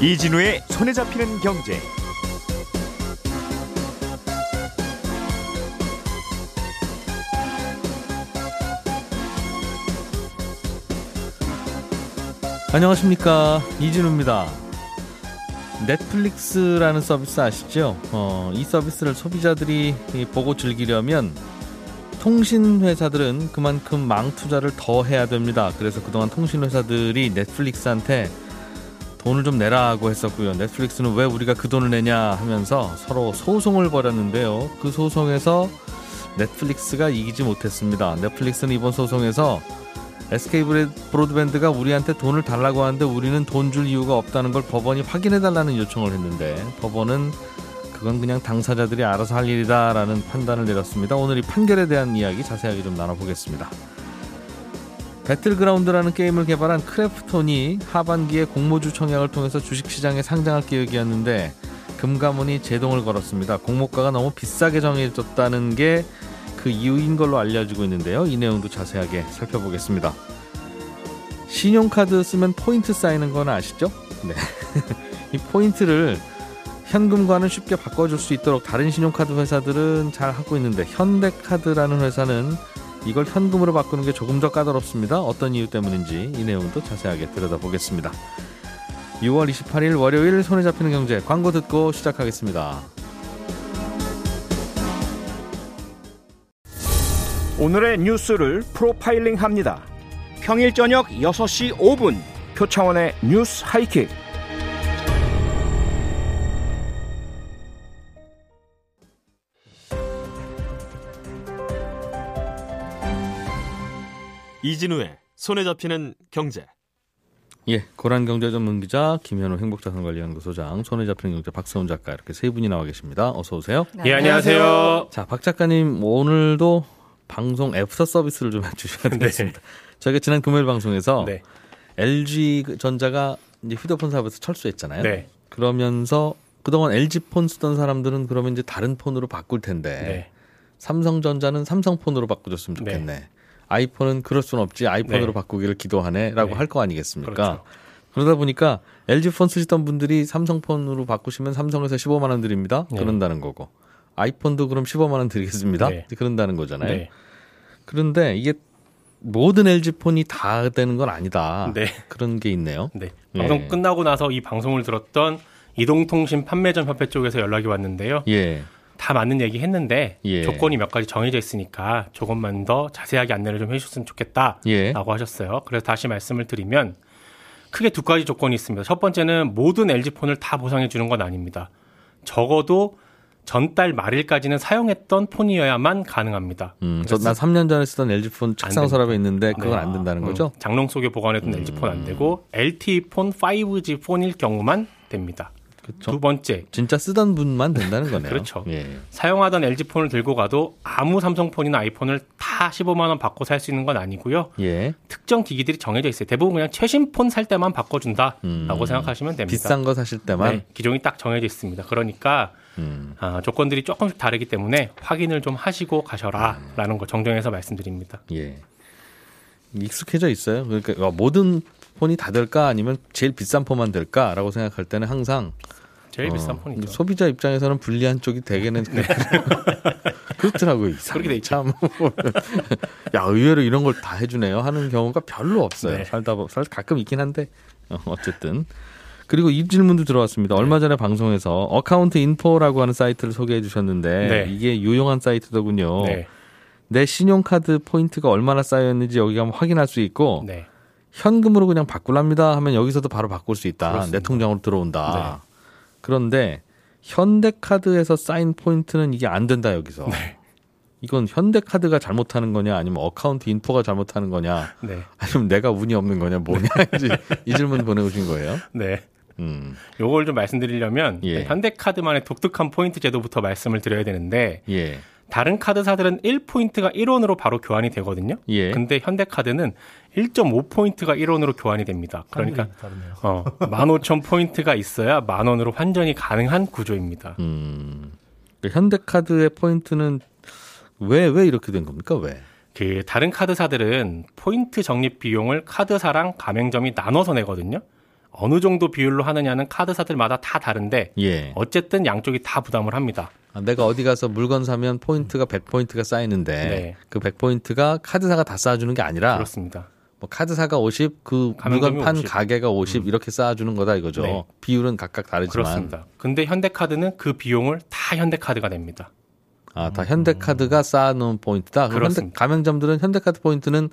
이진우의 손에 잡히는 경제. 안녕하십니까 이진우입니다. 넷플릭스라는 서비스 아시죠? 어, 이 서비스를 소비자들이 보고 즐기려면 통신 회사들은 그만큼 망 투자를 더 해야 됩니다. 그래서 그동안 통신 회사들이 넷플릭스한테 돈을 좀 내라고 했었고요. 넷플릭스는 왜 우리가 그 돈을 내냐 하면서 서로 소송을 벌였는데요. 그 소송에서 넷플릭스가 이기지 못했습니다. 넷플릭스는 이번 소송에서 SK 브로드밴드가 우리한테 돈을 달라고 하는데 우리는 돈 줄 이유가 없다는 걸 법원이 확인해 달라는 요청을 했는데 법원은 그건 그냥 당사자들이 알아서 할 일이다라는 판단을 내렸습니다. 오늘 이 판결에 대한 이야기 자세하게 좀 나눠보겠습니다. 배틀그라운드라는 게임을 개발한 크래프톤이 하반기에 공모주 청약을 통해서 주식시장에 상장할 계획이었는데 금감원이 제동을 걸었습니다. 공모가가 너무 비싸게 정해졌다는 게 그 이유인 걸로 알려지고 있는데요. 이 내용도 자세하게 살펴보겠습니다. 신용카드 쓰면 포인트 쌓이는 건 아시죠? 네. 이 포인트를 현금과는 쉽게 바꿔줄 수 있도록 다른 신용카드 회사들은 잘 하고 있는데 현대카드라는 회사는 이걸 현금으로 바꾸는 게 조금 더 까다롭습니다. 어떤 이유 때문인지 이 내용도 자세하게 들여다보겠습니다. 6월 28일 월요일 손에 잡히는 경제 광고 듣고 시작하겠습니다. 오늘의 뉴스를 프로파일링 합니다. 평일 저녁 6시 5분 표창원의 뉴스 하이킥. 이진우의 손에 잡히는 경제. 예, 고란 경제 전문 기자 김현우 행복자산관리연구 소장 손에 잡히는 경제 박세훈 작가 이렇게 세 분이 나와 계십니다. 어서 오세요. 예, 안녕하세요. 자, 박 작가님 오늘도 방송 애프터 서비스를 좀 해주셔야 네. 되겠습니다. 저희가 지난 금요일 방송에서 네. LG 전자가 이제 휴대폰 사업에서 철수했잖아요. 네. 그러면서 그동안 LG 폰 쓰던 사람들은 그러면 이제 다른 폰으로 바꿀 텐데 네. 삼성전자는 삼성폰으로 바꿔줬으면 좋겠네. 아이폰은 그럴 수는 없지 아이폰으로 네. 바꾸기를 기도하네라고 네. 할거 아니겠습니까? 그렇죠. 그러다 보니까 LG 폰 쓰시던 분들이 삼성 폰으로 바꾸시면 삼성에서 15만 원 드립니다. 네. 그런다는 거고 아이폰도 그럼 15만 원 드리겠습니다. 네. 그런다는 거잖아요. 네. 그런데 이게 모든 LG 폰이 다 되는 건 아니다. 네. 그런 게 있네요. 네. 예. 방송 끝나고 나서 이 방송을 들었던 이동통신 판매점 협회 쪽에서 연락이 왔는데요. 예. 다 맞는 얘기 했는데 예. 조건이 몇 가지 정해져 있으니까 조금만 더 자세하게 안내를 좀 해주셨으면 좋겠다라고 예. 하셨어요. 그래서 다시 말씀을 드리면 크게 두 가지 조건이 있습니다. 첫 번째는 모든 LG 폰을 다 보상해 주는 건 아닙니다. 적어도 전달 말일까지는 사용했던 폰이어야만 가능합니다. 음, 저, 난 3년 전에 쓰던 LG 폰 책상. 서랍에 있는데 그건 네. 안 된다는 음, 거죠? 장롱 속에 보관해둔 LG 폰 안 되고 음. LTE 폰 5G 폰일 경우만 됩니다. 그렇죠. 두 번째 진짜 쓰던 분만 된다는 거네요. 그렇죠. 예. 사용하던 LG 폰을 들고 가도 아무 삼성폰이나 아이폰을 다 15만 원 받고 살 수 있는 건 아니고요. 예. 특정 기기들이 정해져 있어요. 대부분 그냥 최신 폰 살 때만 바꿔준다라고 음. 생각하시면 됩니다. 비싼 거 사실 때만. 네, 기종이 딱 정해져 있습니다. 그러니까 음. 아, 조건들이 조금씩 다르기 때문에 확인을 좀 하시고 가셔라라는 거 정정해서 말씀드립니다. 예. 익숙해져 있어요. 그러니까 와, 모든 폰이 다 될까 아니면 제일 비싼 폰만 될까라고 생각할 때는 항상 제일 어, 비싼 폰이죠. 네. 소비자 입장에서는 불리한 쪽이 되게는 그렇더라고요. 그렇게 돼 있죠. 참. 야 의외로 이런 걸 다 해주네요 하는 경우가 별로 없어요. 네. 살다 보 살 가끔 있긴 한데 어, 어쨌든 그리고 이 질문도 들어왔습니다. 네. 얼마 전에 방송에서 어카운트 인포라고 하는 사이트를 소개해 주셨는데 네. 이게 유용한 사이트더군요. 네, 내 신용카드 포인트가 얼마나 쌓였는지 여기 가면 확인할 수 있고 네, 현금으로 그냥 바꿀랍니다 하면 여기서도 바로 바꿀 수 있다. 그렇습니다. 내 통장으로 들어온다. 네. 그런데 현대카드에서 쌓인 포인트는 이게 안 된다 여기서. 네. 이건 현대카드가 잘못하는 거냐 아니면 어카운트 인포가 잘못하는 거냐 네, 아니면 내가 운이 없는 거냐 뭐냐 이제 이 질문 보내오신 거예요. 네. 음, 요걸 좀 말씀드리려면 예. 현대카드만의 독특한 포인트 제도부터 말씀을 드려야 되는데 예, 다른 카드사들은 1포인트가 1원으로 바로 교환이 되거든요. 예. 근데 현대카드는 1.5포인트가 1원으로 교환이 됩니다. 그러니까 어, 15,000포인트가 있어야 만 원으로 환전이 가능한 구조입니다. 음, 그 현대카드의 포인트는 왜 왜 이렇게 된 겁니까? 왜? 그 다른 카드사들은 포인트 적립 비용을 카드사랑 가맹점이 나눠서 내거든요. 어느 정도 비율로 하느냐는 카드사들마다 다 다른데 예. 어쨌든 양쪽이 다 부담을 합니다. 아, 내가 어디 가서 물건 사면 포인트가 100포인트가 쌓이는데 네. 그 100포인트가 카드사가 다 쌓아주는 게 아니라 그렇습니다. 뭐 카드사가 50, 그 물건 판 50. 가게가 50 이렇게 쌓아주는 거다 이거죠. 네. 비율은 각각 다르지만 그렇습니다. 근데 현대카드는 그 비용을 다 현대카드가 냅니다. 아, 다 현대카드가 쌓아놓은 포인트다. 현대. 가맹점들은 현대카드 포인트는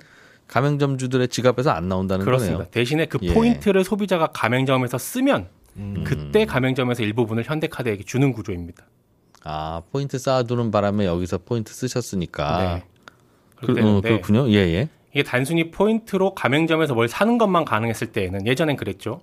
가맹점주들의 지갑에서 안 나온다는 그렇습니다. 거네요. 대신에 그 예. 포인트를 소비자가 가맹점에서 쓰면 음. 그때 가맹점에서 일부분을 현대카드에게 주는 구조입니다. 아, 포인트 쌓아두는 바람에 여기서 포인트 쓰셨으니까. 네. 그, 어, 그렇군요. 예, 예. 이게 단순히 포인트로 가맹점에서 뭘 사는 것만 가능했을 때에는 예전엔 그랬죠.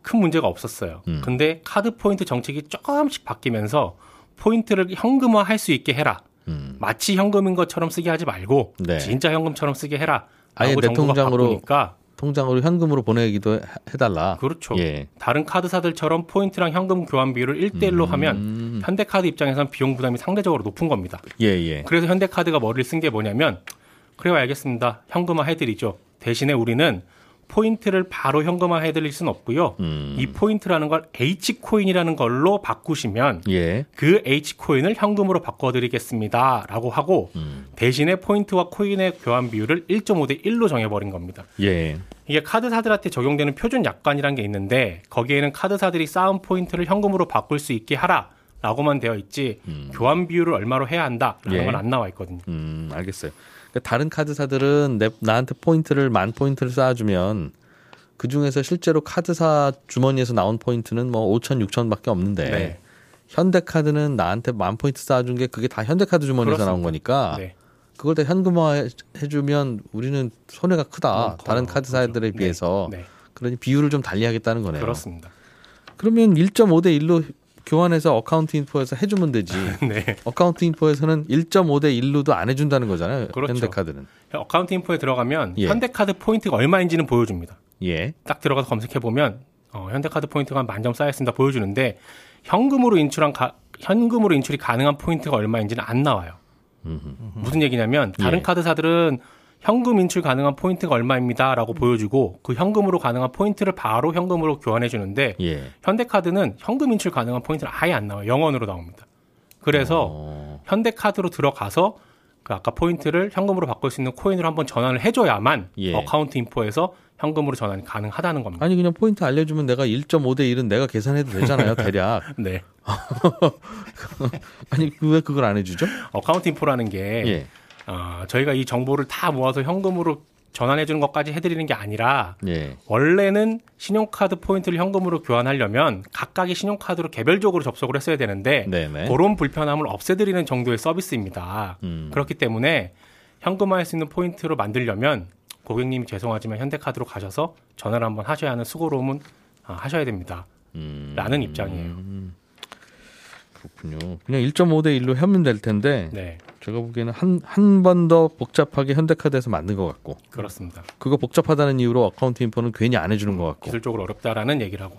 큰 문제가 없었어요. 음. 근데 카드 포인트 정책이 조금씩 바뀌면서 포인트를 현금화할 수 있게 해라. 음. 마치 현금인 것처럼 쓰게 하지 말고 네. 진짜 현금처럼 쓰게 해라. 아예 내 통장으로 바꾸니까 통장으로 현금으로 보내기도 해- 해달라. 그렇죠. 예. 다른 카드사들처럼 포인트랑 현금 교환 비율을 1대1로 하면 음. 현대카드 입장에선 비용 부담이 상대적으로 높은 겁니다. 예, 예. 그래서 현대카드가 머리를 쓴 게 뭐냐면 그래요 알겠습니다. 현금화 해드리죠. 대신에 우리는 포인트를 바로 현금화 해드릴 수는 없고요. 음. 이 포인트라는 걸 H코인이라는 걸로 바꾸시면 예. 그 H코인을 현금으로 바꿔드리겠습니다. 라고 하고 음. 대신에 포인트와 코인의 교환 비율을 1.5 대 1로 정해버린 겁니다. 예. 이게 카드사들한테 적용되는 표준 약관이라는 게 있는데 거기에는 카드사들이 쌓은 포인트를 현금으로 바꿀 수 있게 하라. 라고만 되어 있지 교환 비율을 얼마로 해야 한다라는 예. 건 안 나와 있거든요. 음, 알겠어요. 그러니까 다른 카드사들은 내, 나한테 포인트를 만 포인트를 쌓아주면 그 중에서 실제로 카드사 주머니에서 나온 포인트는 뭐 5천, 6천밖에 없는데 네. 현대카드는 나한테 만 포인트 쌓아준 게 그게 다 현대카드 주머니에서 그렇습니다. 나온 거니까 네. 그걸 다 현금화 해주면 우리는 손해가 크다. 다른 카드사들에 네. 비해서 네. 그러니 비율을 좀 달리하겠다는 거네요. 그렇습니다. 그러면 1.5대 1로 교환해서 어카운트 인포에서 해주면 되지. 네. 어카운트 인포에서는 1.5대 1로도 안 해준다는 거잖아요. 그렇죠. 현대카드는. 어카운트 인포에 들어가면 예. 현대카드 포인트가 얼마인지는 보여줍니다. 예. 딱 들어가서 검색해 보면 어, 현대카드 포인트가 만점 쌓였습니다 보여주는데 현금으로 인출한 가- 현금으로 인출이 가능한 포인트가 얼마인지는 안 나와요. 무슨 얘기냐면 다른 예. 카드사들은 현금 인출 가능한 포인트가 얼마입니다라고 보여주고 그 현금으로 가능한 포인트를 바로 현금으로 교환해 주는데 예. 현대카드는 현금 인출 가능한 포인트는 아예 안 나와요. 영원으로 나옵니다. 그래서 어, 현대카드로 들어가서 그 아까 포인트를 현금으로 바꿀 수 있는 코인으로 한번 전환을 해줘야만 예. 어카운트 인포에서 현금으로 전환이 가능하다는 겁니다. 아니 그냥 포인트 알려주면 내가 1.5 대 1은 내가 계산해도 되잖아요. 대략. 네. 아니 왜 그걸 안 해주죠? 어카운트 인포라는 게 예. 어, 저희가 이 정보를 다 모아서 현금으로 전환해 주는 것까지 해드리는 게 아니라 예. 원래는 신용카드 포인트를 현금으로 교환하려면 각각의 신용카드로 개별적으로 접속을 했어야 되는데 네네. 그런 불편함을 없애드리는 정도의 서비스입니다. 음. 그렇기 때문에 현금화할 수 있는 포인트로 만들려면 고객님이 죄송하지만 현대카드로 가셔서 전환을 한번 하셔야 하는 수고로움은 아, 하셔야 됩니다. 음. 라는 입장이에요. 그렇군요. 그냥 1.5대 1로 하면 될 텐데 네, 제가 보기에는 한 한 번 더 복잡하게 현대카드에서 만든 것 같고 그렇습니다. 그거 복잡하다는 이유로 어카운트 인포는 괜히 안 해주는 것 같고 기술적으로 어렵다라는 얘기를 하고.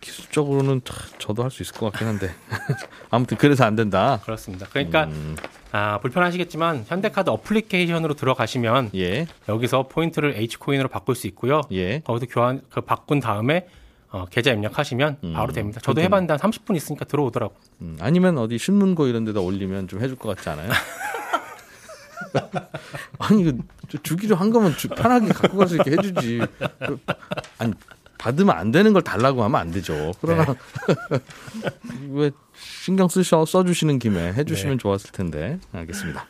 기술적으로는 참 저도 할 수 있을 것 같긴 한데 아무튼 그래서 안 된다. 그렇습니다. 그러니까 음, 아, 불편하시겠지만 현대카드 어플리케이션으로 들어가시면 예, 여기서 포인트를 H코인으로 바꿀 수 있고요. 예. 거기서 교환 그 바꾼 다음에 어, 계좌 입력하시면 음, 바로 됩니다. 저도. 해봤는데 한 30분 있으니까 들어오더라고. 음, 아니면 어디 신문고 이런 데다 올리면 좀 해줄 것 같지 않아요? 아니 그 주- 주기로 한 거면 주- 편하게 갖고 가서 이렇게 해주지. 그, 아니 받으면 안 되는 걸 달라고 하면 안 되죠. 그러나 왜 신경 쓰셔 써주시는 김에 해주시면 좋았을 텐데 알겠습니다.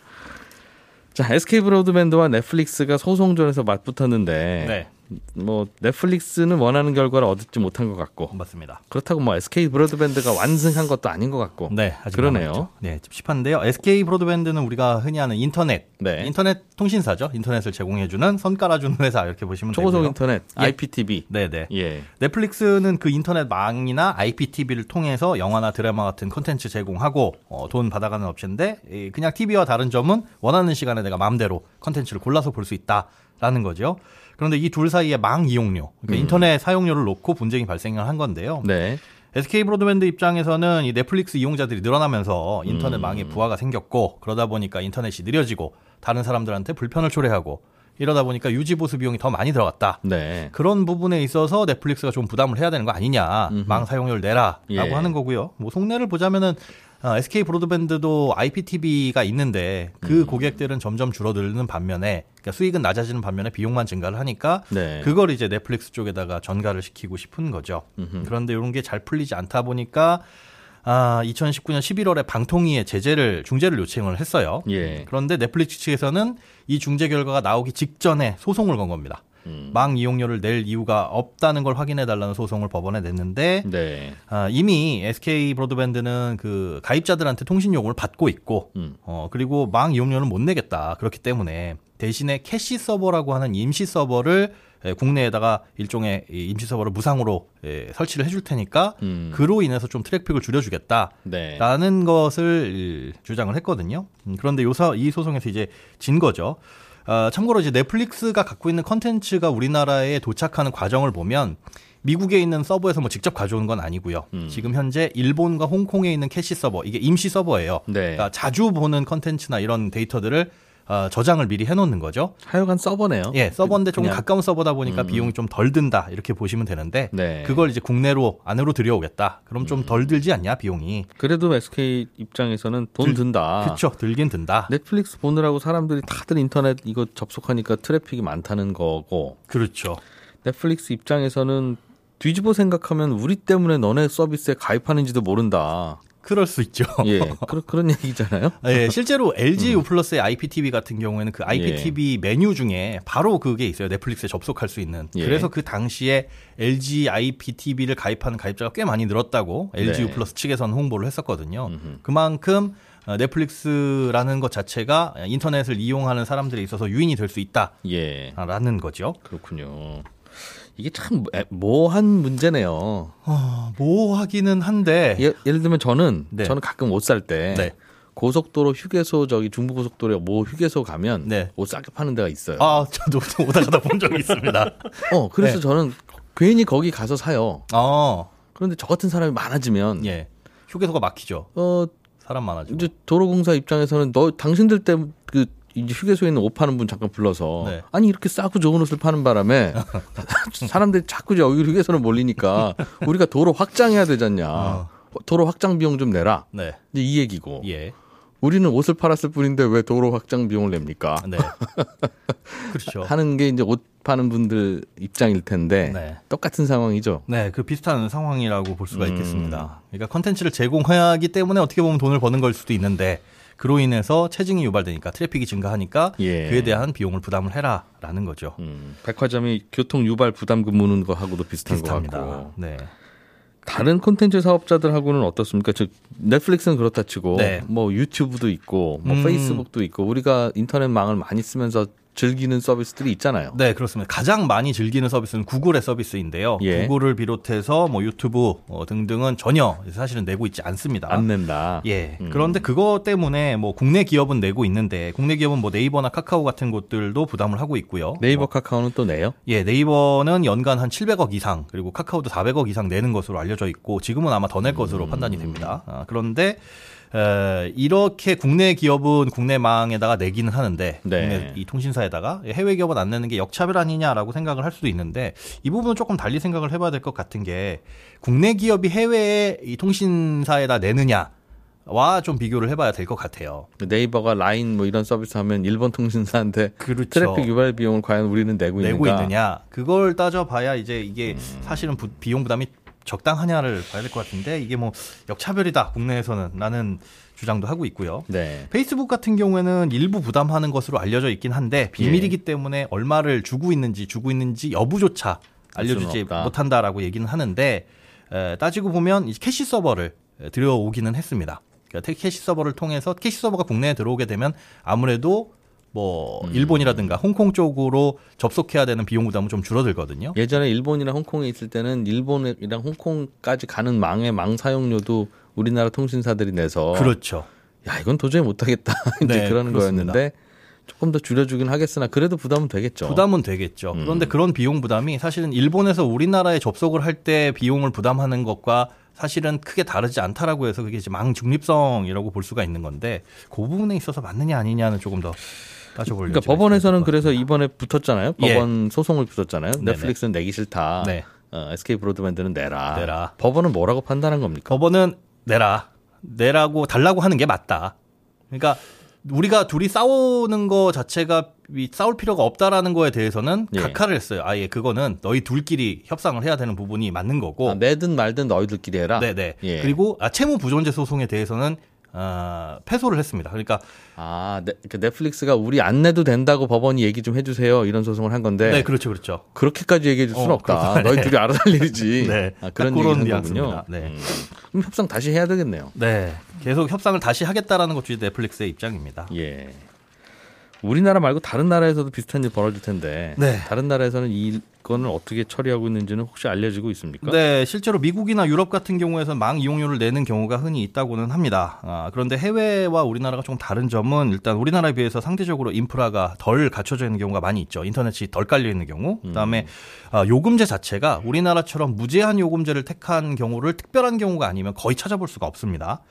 자 SK 브로드밴드와 넷플릭스가 소송전에서 맞붙었는데 네, 뭐 넷플릭스는 원하는 결과를 얻지 못한 것 같고 맞습니다. 그렇다고 뭐 SK 브로드밴드가 완승한 것도 아닌 것 같고. 네, 그러네요. 남아있죠. 네, 찝찝한데요. SK 브로드밴드는 우리가 흔히 아는 인터넷, 네. 인터넷 통신사죠. 인터넷을 제공해주는 선 깔아주는 회사 이렇게 보시면 초고속 되고요. 인터넷 예. IPTV. 네, 네. 예. 넷플릭스는 그 인터넷망이나 IPTV를 통해서 영화나 드라마 같은 콘텐츠 제공하고 어, 돈 받아가는 업체인데 이 그냥 TV와 다른 점은 원하는 시간에 내가 마음대로 콘텐츠를 골라서 볼 수 있다라는 거죠. 그런데 이 둘 사이의 망 이용료, 그러니까 인터넷 사용료를 놓고 분쟁이 발생을 한 건데요. 네. SK 브로드밴드 입장에서는 이 넷플릭스 이용자들이 늘어나면서 인터넷 망에 부하가 생겼고 그러다 보니까 인터넷이 느려지고 다른 사람들한테 불편을 초래하고 이러다 보니까 유지 보수 비용이 더 많이 들어갔다. 네. 그런 부분에 있어서 넷플릭스가 좀 부담을 해야 되는 거 아니냐. 음흠. 망 사용료를 내라라고 예. 하는 거고요. 뭐 속내를 보자면은 어, SK 브로드밴드도 IPTV가 있는데 그 음. 고객들은 점점 줄어드는 반면에 그러니까 수익은 낮아지는 반면에 비용만 증가를 하니까 네. 그걸 이제 넷플릭스 쪽에다가 전가를 시키고 싶은 거죠. 음흠. 그런데 이런 게 잘 풀리지 않다 보니까 아, 2019년 11월에 방통위에 제재를 중재를 요청을 했어요. 예. 그런데 넷플릭스 측에서는 이 중재 결과가 나오기 직전에 소송을 건 겁니다. 음. 망 이용료를 낼 이유가 없다는 걸 확인해 달라는 소송을 법원에 냈는데 네. 아, 이미 SK 브로드밴드는 그 가입자들한테 통신 요금을 받고 있고 음. 어 그리고 망 이용료는 못 내겠다 그렇기 때문에 대신에 캐시 서버라고 하는 임시 서버를 에, 국내에다가 일종의 이 임시 서버를 무상으로 에, 설치를 해줄 테니까 음. 그로 인해서 좀 트래픽을 줄여주겠다. 네. 라는 것을 주장을 했거든요. 음, 그런데 요사 이 소송에서 이제 진 거죠. 아, 참고로 이제 넷플릭스가 갖고 있는 컨텐츠가 우리나라에 도착하는 과정을 보면 미국에 있는 서버에서 뭐 직접 가져오는 건 아니고요. 음. 지금 현재 일본과 홍콩에 있는 캐시 서버 이게 임시 서버예요. 네. 그러니까 자주 보는 컨텐츠나 이런 데이터들을 어, 저장을 미리 해놓는 거죠. 하여간 서버네요. 예, 서버인데 조금 그냥- 가까운 서버다 보니까 음. 비용이 좀 덜 든다 이렇게 보시면 되는데 네. 음. 그걸 이제 국내로 안으로 들여오겠다. 그럼 좀 덜 들지 않냐 비용이? 그래도 SK 입장에서는 돈 들- 든다. 그렇죠, 들긴 든다. 넷플릭스 보느라고 사람들이 다들 인터넷 이거 접속하니까 트래픽이 많다는 거고 그렇죠. 넷플릭스 입장에서는 뒤집어 생각하면 우리 때문에 너네 서비스에 가입하는지도 모른다. 그럴 수 있죠. 예, 그런 그런 얘기잖아요. 예, 실제로 LG U 플러스의 IPTV 같은 경우에는 그 IPTV 메뉴 중에 바로 그게 있어요. 넷플릭스에 접속할 수 있는. 예. 그래서 그 당시에 LG IPTV를 가입하는 가입자가 꽤 많이 늘었다고 LG U 네. 플러스 측에서는 홍보를 했었거든요. 음흠. 그만큼 어, 넷플릭스라는 것 자체가 인터넷을 이용하는 사람들에 있어서 유인이 될수 예, 있다라는 거죠. 그렇군요. 이게 참 애- 모호한 문제네요. 어, 모호하기는 한데 예, 예를 들면 저는 네. 저는 가끔 옷 살때 네. 고속도로 휴게소 저기 중부고속도로에 모 휴게소 가면 네. 옷 싸게 파는 데가 있어요. 아, 저도 오다 가다 본 적이 있습니다. 어, 그래서 네. 저는 괜히 거기 가서 사요. 어, 그런데 저 같은 사람이 많아지면 예. 휴게소가 막히죠. 어 사람 많아지고. 이제 도로공사 입장에서는 너 당신들 때그 이제 휴게소에 있는 옷 파는 분 잠깐 불러서 네. 아니 이렇게 싸고 좋은 옷을 파는 바람에 사람들이 자꾸 여기 휴게소로 몰리니까 우리가 도로 확장해야 되잖냐. 어. 도로 확장 비용 좀 내라. 네. 이제 이 얘기고. 예. 우리는 옷을 팔았을 뿐인데 왜 도로 확장 비용을 냅니까? 네. 그렇죠. 하는 게 이제 옷 파는 분들 입장일 텐데 네. 똑같은 상황이죠. 네, 그 비슷한 상황이라고 볼 수가 음. 있겠습니다. 그러니까 컨텐츠를 제공하기 때문에 어떻게 보면 돈을 버는 걸 수도 있는데 그로 인해서 체증이 유발되니까 트래픽이 증가하니까 예. 그에 대한 비용을 부담을 해라라는 거죠. 음, 백화점이 교통 유발 부담금 무는 거하고도 비슷한 것 비슷합니다. 같고. 네. 다른 콘텐츠 사업자들하고는 어떻습니까? 즉 넷플릭스는 그렇다 치고 네. 뭐 유튜브도 있고 뭐 음. 페이스북도 있고 우리가 인터넷망을 많이 쓰면서 즐기는 서비스들이 있잖아요. 네, 그렇습니다. 가장 많이 즐기는 서비스는 구글의 서비스인데요. 예. 구글을 비롯해서 뭐 유튜브 어, 등등은 전혀 사실은 내고 있지 않습니다. 안 낸다. 예. 음. 그런데 그것 때문에 뭐 국내 기업은 내고 있는데 국내 기업은 뭐 네이버나 카카오 같은 곳들도 부담을 하고 있고요. 네이버 뭐, 카카오는 또 내요? 예, 네이버는 연간 한 700억 이상 그리고 카카오도 400억 이상 내는 것으로 알려져 있고 지금은 아마 더 낼 것으로 음. 판단이 됩니다. 아, 그런데 에, 이렇게 국내 기업은 국내 망에다가 내기는 하는데 네. 국내 이 통신사에다가 해외 기업은 안 내는 게 역차별 아니냐라고 생각을 할 수도 있는데 이 부분은 조금 달리 생각을 해봐야 될 것 같은 게 국내 기업이 해외에 이 통신사에다 내느냐. 와 좀 비교를 해봐야 될 것 같아요. 네이버가 라인 뭐 이런 서비스 하면 일본 통신사한테 그렇죠. 트래픽 유발 비용을 과연 우리는 내고, 내고 있는가? 있느냐 그걸 따져봐야 이제 이게 음. 사실은 부- 비용 부담이 적당하냐를 봐야 될 것 같은데 이게 뭐 역차별이다 국내에서는 라는 주장도 하고 있고요. 네. 페이스북 같은 경우에는 일부 부담하는 것으로 알려져 있긴 한데 비밀이기 때문에 얼마를 주고 있는지 주고 있는지 여부조차 알려주지 못한다라고 얘기는 하는데 에, 따지고 보면 이 캐시 서버를 에, 들여오기는 했습니다. 그러니까 캐시 서버를 통해서 캐시 서버가 국내에 들어오게 되면 아무래도 뭐 음. 일본이라든가 홍콩 쪽으로 접속해야 되는 비용 부담은 좀 줄어들거든요. 예전에 일본이랑 홍콩에 있을 때는 일본이랑 홍콩까지 가는 망의 망 사용료도 우리나라 통신사들이 내서 그렇죠. 야 이건 도저히 못하겠다 이제 네, 그런 그렇습니다. 거였는데 조금 더 줄여주긴 하겠으나 그래도 부담은 되겠죠. 부담은 되겠죠. 음. 그런데 그런 비용 부담이 사실은 일본에서 우리나라에 접속을 할 때 비용을 부담하는 것과 사실은 크게 다르지 않다라고 해서 그게 이제 망 중립성이라고 볼 수가 있는 건데 그 부분에 있어서 맞느냐 아니냐는 조금 더 따져볼 그러니까 법원에서는 그래서. 이번에 붙었잖아요. 예. 법원 소송을 붙었잖아요. 네네. 넷플릭스는 내기 싫다. 네. 어, SK 브로드밴드는 내라. 내라. 법원은 뭐라고 판단한 겁니까? 법원은 내라 내라고 달라고 하는 게 맞다. 그러니까 우리가 둘이 싸우는 거 자체가 이 싸울 필요가 없다라는 거에 대해서는 예. 각하를 했어요. 아예 그거는 너희 둘끼리 협상을 해야 되는 부분이 맞는 거고. 아, 내든 말든 너희들끼리 해라. 네네. 예. 그리고 아, 채무 부존재 소송에 대해서는 아, 패소를 했습니다. 그러니까 아, 네, 그 넷플릭스가 우리 안 내도 된다고 법원이 얘기 좀 해주세요. 이런 소송을 한 건데. 네, 그렇죠, 그렇죠. 그렇게까지 얘기해 줄 수는 어, 없다. 그렇다. 너희 네. 둘이 알아서 할 일이지. 네. 아, 그런 딱 그런 거군요. 네. 음. 그럼 협상 다시 해야 되겠네요. 네, 계속 협상을 다시 하겠다라는 것이 넷플릭스의 입장입니다. 예. 우리나라 말고 다른 나라에서도 비슷한 일 벌어질 텐데. 네. 다른 나라에서는 이거는 어떻게 처리하고 있는지는 혹시 알려지고 있습니까? 네, 실제로 미국이나 유럽 같은 경우에는 망 이용료를 내는 경우가 흔히 있다고는 합니다. 아, 그런데 해외와 우리나라가 좀 다른 점은 일단 우리나라에 비해서 상대적으로 인프라가 덜 갖춰져 있는 경우가 많이 있죠. 인터넷이 덜 깔려 있는 경우. 그다음에 아, 요금제 자체가 우리나라처럼 무제한 요금제를 택한 경우를 특별한 경우가 아니면 거의 찾아볼 수가 없습니다.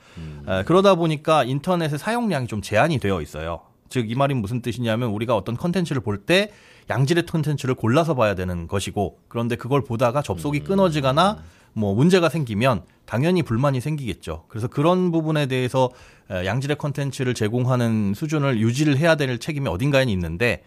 아, 그러다 보니까 인터넷의 사용량이 좀 제한이 되어 있어요. 즉 이 말이 무슨 뜻이냐면 우리가 어떤 컨텐츠를 볼 때 양질의 컨텐츠를 골라서 봐야 되는 것이고 그런데 그걸 보다가 접속이 끊어지거나 뭐 문제가 생기면 당연히 불만이 생기겠죠. 그래서 그런 부분에 대해서 에, 양질의 컨텐츠를 제공하는 수준을 유지를 해야 될 책임이 어딘가에는 있는데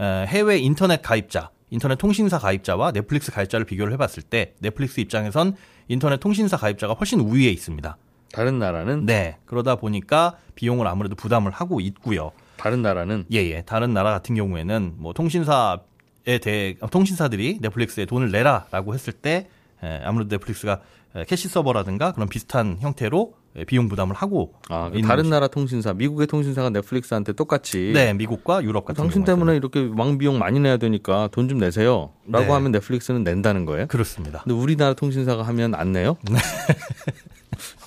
에, 해외 인터넷 가입자, 인터넷 통신사 가입자와 넷플릭스 가입자를 비교를 해봤을 때 넷플릭스 입장에선 인터넷 통신사 가입자가 훨씬 우위에 있습니다. 다른 나라는 네, 그러다 보니까 비용을 아무래도 부담을 하고 있고요. 다른 나라는 예, 예. 다른 나라 같은 경우에는 뭐 통신사에 대해 통신사들이 넷플릭스에 돈을 내라라고 했을 때 에, 아무래도 넷플릭스가 에, 캐시 서버라든가 그런 비슷한 형태로 에, 비용 부담을 하고 아, 그 다른 나라 통신사, 미국의 통신사가 넷플릭스한테 똑같이 네, 미국과 유럽 같은 당신 때문에 이렇게 망 비용 많이 내야 되니까 돈 좀 내세요라고 네. 하면 넷플릭스는 낸다는 거예요. 그렇습니다. 근데 우리나라 통신사가 하면 안 내요?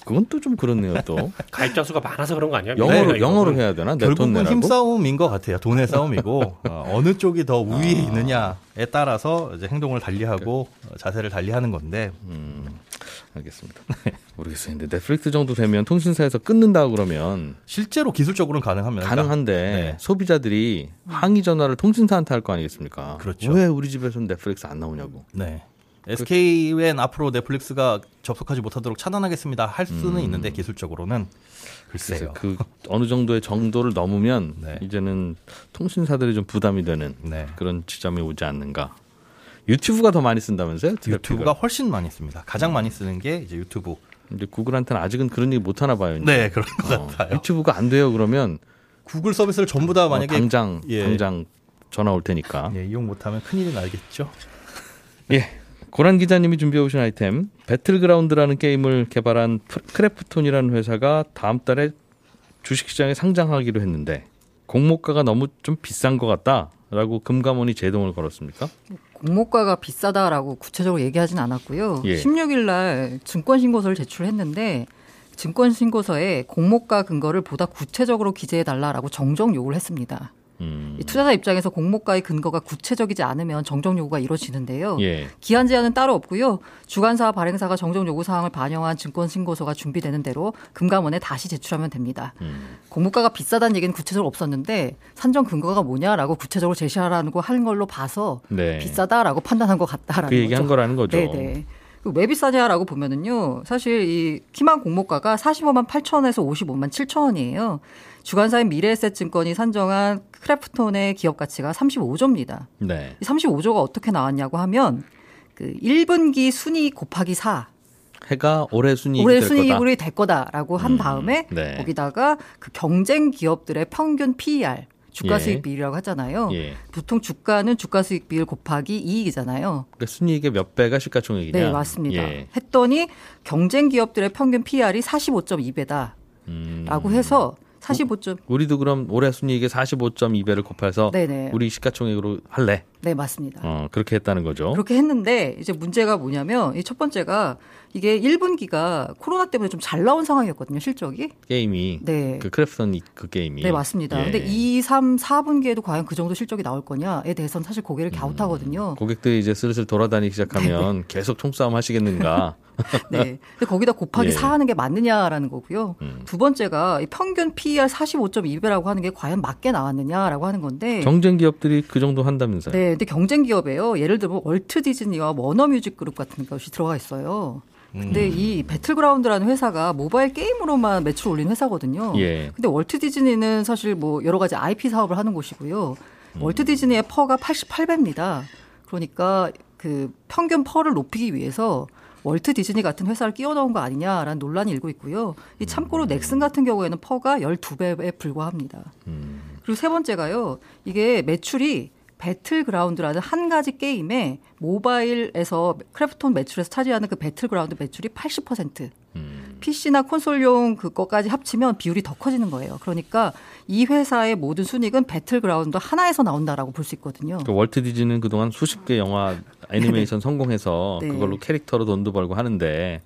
네. 그건 또 좀 그렇네요. 또 가입자 수가 많아서 그런 거 아니야? 영어로 네, 영어로. 해야 되나? 결국은? 힘싸움인 것 같아요. 돈의 싸움이고 어, 느 쪽이 더 우위에 있느냐에 따라서 이제 행동을 달리하고 어, 자세를 달리하는 건데 알겠습니다. 모르겠어요. 근데 넷플릭스 정도 되면 통신사에서 끊는다 그러면 실제로 기술적으로는 가능합니다. 가능한데 네. 소비자들이 항의 전화를 통신사한테 할 거 아니겠습니까? 그렇죠. 왜 우리 집에서는 넷플릭스 안 나오냐고. 네. SK엔 앞으로 넷플릭스가 접속하지 못하도록 차단하겠습니다. 할 수는 있는데 기술적으로는 글쎄요. 그 어느 정도의 정도를 넘으면 네. 이제는 통신사들이 좀 부담이 되는 네. 그런 지점이 오지 않는가. 유튜브가 더 많이 쓴다면서요? 유튜브가 트래픽을? 훨씬 많이 씁니다. 가장 많이 쓰는 게 이제 유튜브. 이제 구글한테는 아직은 그런 얘기 못 하나 봐요. 이제. 네, 그런 것 어, 같아요. 유튜브가 안 돼요 그러면 구글 서비스를 전부 다 어, 만약에 당장 예. 당장 전화 올 테니까. 예, 이용 못하면 큰일이 나겠죠. 예. 고란 기자님이 준비해 오신 아이템 배틀그라운드라는 게임을 개발한 프- 크래프톤이라는 회사가 다음 달에 주식시장에 상장하기로 했는데 공모가가 너무 좀 비싼 것 같다라고 금감원이 제동을 걸었습니까? 공모가가 비싸다라고 구체적으로 얘기하진 않았고요. 예. 16일 날 증권 신고서를 제출했는데 증권 신고서에 공모가 근거를 보다 구체적으로 기재해 달라라고 정정 요구를 했습니다. 음, 이 투자자 입장에서 공모가의 근거가 구체적이지 않으면 정정 요구가 이루어지는데요. 예. 기한 제한은 따로 없고요. 주관사 발행사가 정정 요구 사항을 반영한 증권 신고서가 준비되는 대로 금감원에 다시 제출하면 됩니다. 음. 공모가가 비싸다는 얘기는 구체적으로 없었는데 산정 근거가 뭐냐라고 구체적으로 제시하라는 거한 걸로 봐서 네. 비싸다라고 판단한 것 같다라는 그 얘기한 거죠. 거라는 거죠. 네네. 그왜 비싸냐라고 보면은요, 사실 이 키만 공모가가 45만 8천원에서 55만 7천 원이에요. 주관사인 미래에셋 증권이 산정한 크래프톤의 기업 가치가 35조입니다. 네. 이 35조가 어떻게 나왔냐고 하면 그 1분기 순이익 곱하기 4 해가 올해 순이익이 올해 될. 순이익이 될 거다라고 한 음, 다음에 네. 거기다가 그 경쟁 기업들의 평균 PER 주가 예. 수익 비율이라고 하잖아요. 예. 보통 주가는 주가 수익 비율 곱하기 이익이잖아요. 그러니까 순이익의 몇 배가 시가총액이냐? 네, 맞습니다. 예. 했더니 경쟁 기업들의 평균 PER이 45.2배다라고 음, 해서 45점 우리도 그럼 올해 순이익의 45.2배를 곱해서 네네. 우리 시가총액으로 할래? 네, 맞습니다. 어, 그렇게 했다는 거죠. 그렇게 했는데 이제 문제가 뭐냐면 이 첫 번째가 이게 1분기가 코로나 때문에 좀 잘 나온 상황이었거든요, 실적이. 게임이 네. 그 크래프톤 이- 그 게임이 네, 맞습니다. 예. 근데 2, 3, 4분기에도 과연 그 정도 실적이 나올 거냐에 대해서는 사실 고개를 갸웃하거든요. 고객들이 이제 슬슬 돌아다니기 시작하면 계속 총싸움 하시겠는가. 네. 근데 거기다 곱하기 예. 4 하는 게 맞느냐라는 거고요. 음. 두 번째가 이 평균 PER 45.2배라고 하는 게 과연 맞게 나왔느냐라고 하는 건데. 경쟁 기업들이 그 정도 한다면서요. 네, 근데 경쟁 기업에요. 예를 들면 월트 디즈니와 워너 뮤직 그룹 같은 것이 들어가 있어요. 근데 이 배틀그라운드라는 회사가 모바일 게임으로만 매출 올린 회사거든요. 예. 근데 월트 디즈니는 사실 뭐 여러 가지 IP 사업을 하는 곳이고요. 월트 디즈니의 PER가 88배입니다. 그러니까 그 평균 PER를 높이기 위해서 월트 디즈니 같은 회사를 끼워 넣은 거 아니냐라는 논란이 일고 있고요. 이 참고로 넥슨 같은 경우에는 PER가 12배에 불과합니다. 그리고 세 번째가요. 이게 매출이 배틀그라운드라는 한 가지 게임에 모바일에서 크래프톤 매출에서 차지하는 그 배틀그라운드 매출이 80%. PC나 콘솔용 그거까지 합치면 비율이 더 커지는 거예요. 그러니까 이 회사의 모든 순익은 배틀그라운드 하나에서 나온다라고 볼 수 있거든요. 그 월트 디즈니는 그동안 수십 개 영화 애니메이션 성공해서 네. 그걸로 캐릭터로 돈도 벌고 하는데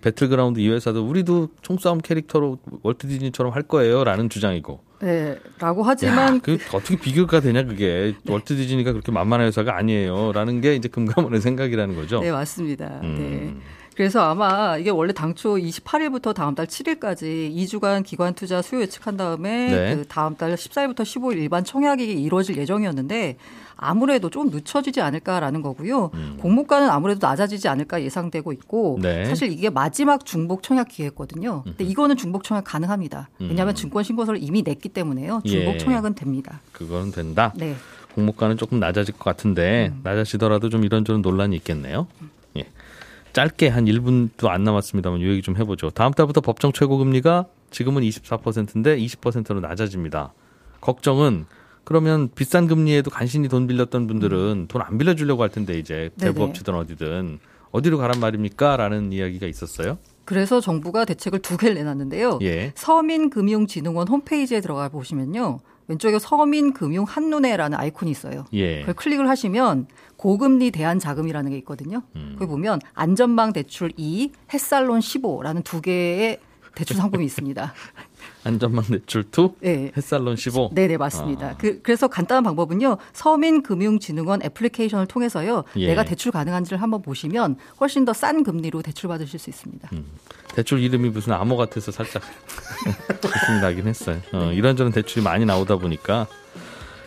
배틀그라운드 이 회사도 우리도 총싸움 캐릭터로 월트 디즈니처럼 할 거예요라는 주장이고. 네, 라고 야, 하지만 그 어떻게 비교가 되냐 그게 월트 디즈니가 그렇게 만만한 회사가 아니에요라는 게 이제 금감원의 생각이라는 거죠. 네, 맞습니다. 음. 네. 그래서 아마 이게 원래 당초 28일부터 다음 달 7일까지 2주간 기관 투자 수요 예측한 다음에 네. 그 다음 달 14일부터 15일 일반 청약이 이루어질 예정이었는데 아무래도 좀 늦춰지지 않을까라는 거고요. 공모가는 아무래도 낮아지지 않을까 예상되고 있고 음. 네. 사실 이게 마지막 중복 청약 기회였거든요. 근데 이거는 중복 청약 가능합니다. 왜냐하면 증권 신고서를 이미 냈기 때문에요. 중복 음. 예. 청약은 됩니다. 그거는 된다. 네. 공모가는 조금 낮아질 것 같은데 낮아지더라도 좀 이런저런 논란이 있겠네요. 예. 짧게 한 1분도 안 남았습니다만 요 얘기 좀 해보죠. 다음 달부터 법정 최고금리가 지금은 24%인데 20%로 낮아집니다. 걱정은 그러면 비싼 금리에도 간신히 돈 빌렸던 분들은 돈 안 빌려주려고 할 텐데 이제 네네. 대부업체든 어디든 어디로 가란 말입니까? 라는 이야기가 있었어요. 그래서 정부가 대책을 두 개를 내놨는데요. 예. 서민금융진흥원 홈페이지에 들어가 보시면요. 왼쪽에 서민금융 한눈에라는 아이콘이 있어요. 예. 그걸 클릭을 하시면 고금리 대안 자금이라는 게 있거든요. 음. 거기 보면 안전망 대출 2, 햇살론 15라는 두 개의 대출 상품이 있습니다. 안전망 대출 2, 네. 햇살론 15. 네 네 맞습니다. 아. 그, 그래서 간단한 방법은요. 서민금융진흥원 애플리케이션을 통해서서 예. 내가 대출 가능한지를 한번 보시면 훨씬 더 싼 금리로 대출 받으실 수 있습니다. 대출 이름이 무슨 암호 같아서 살짝 느낌이 나긴 했어요. 어, 이런저런 대출이 많이 나오다 보니까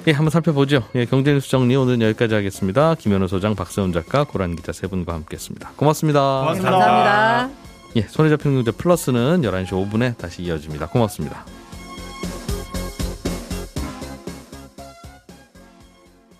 예, 한번 살펴보죠. 예, 경제뉴스 정리 오늘은 여기까지 하겠습니다. 김현우 소장, 박세훈 작가, 고란 기자 세 분과 함께했습니다. 고맙습니다. 고맙습니다. 감사합니다. 예, 손에 잡히는 경제 플러스는 11시 5분에 다시 이어집니다. 고맙습니다.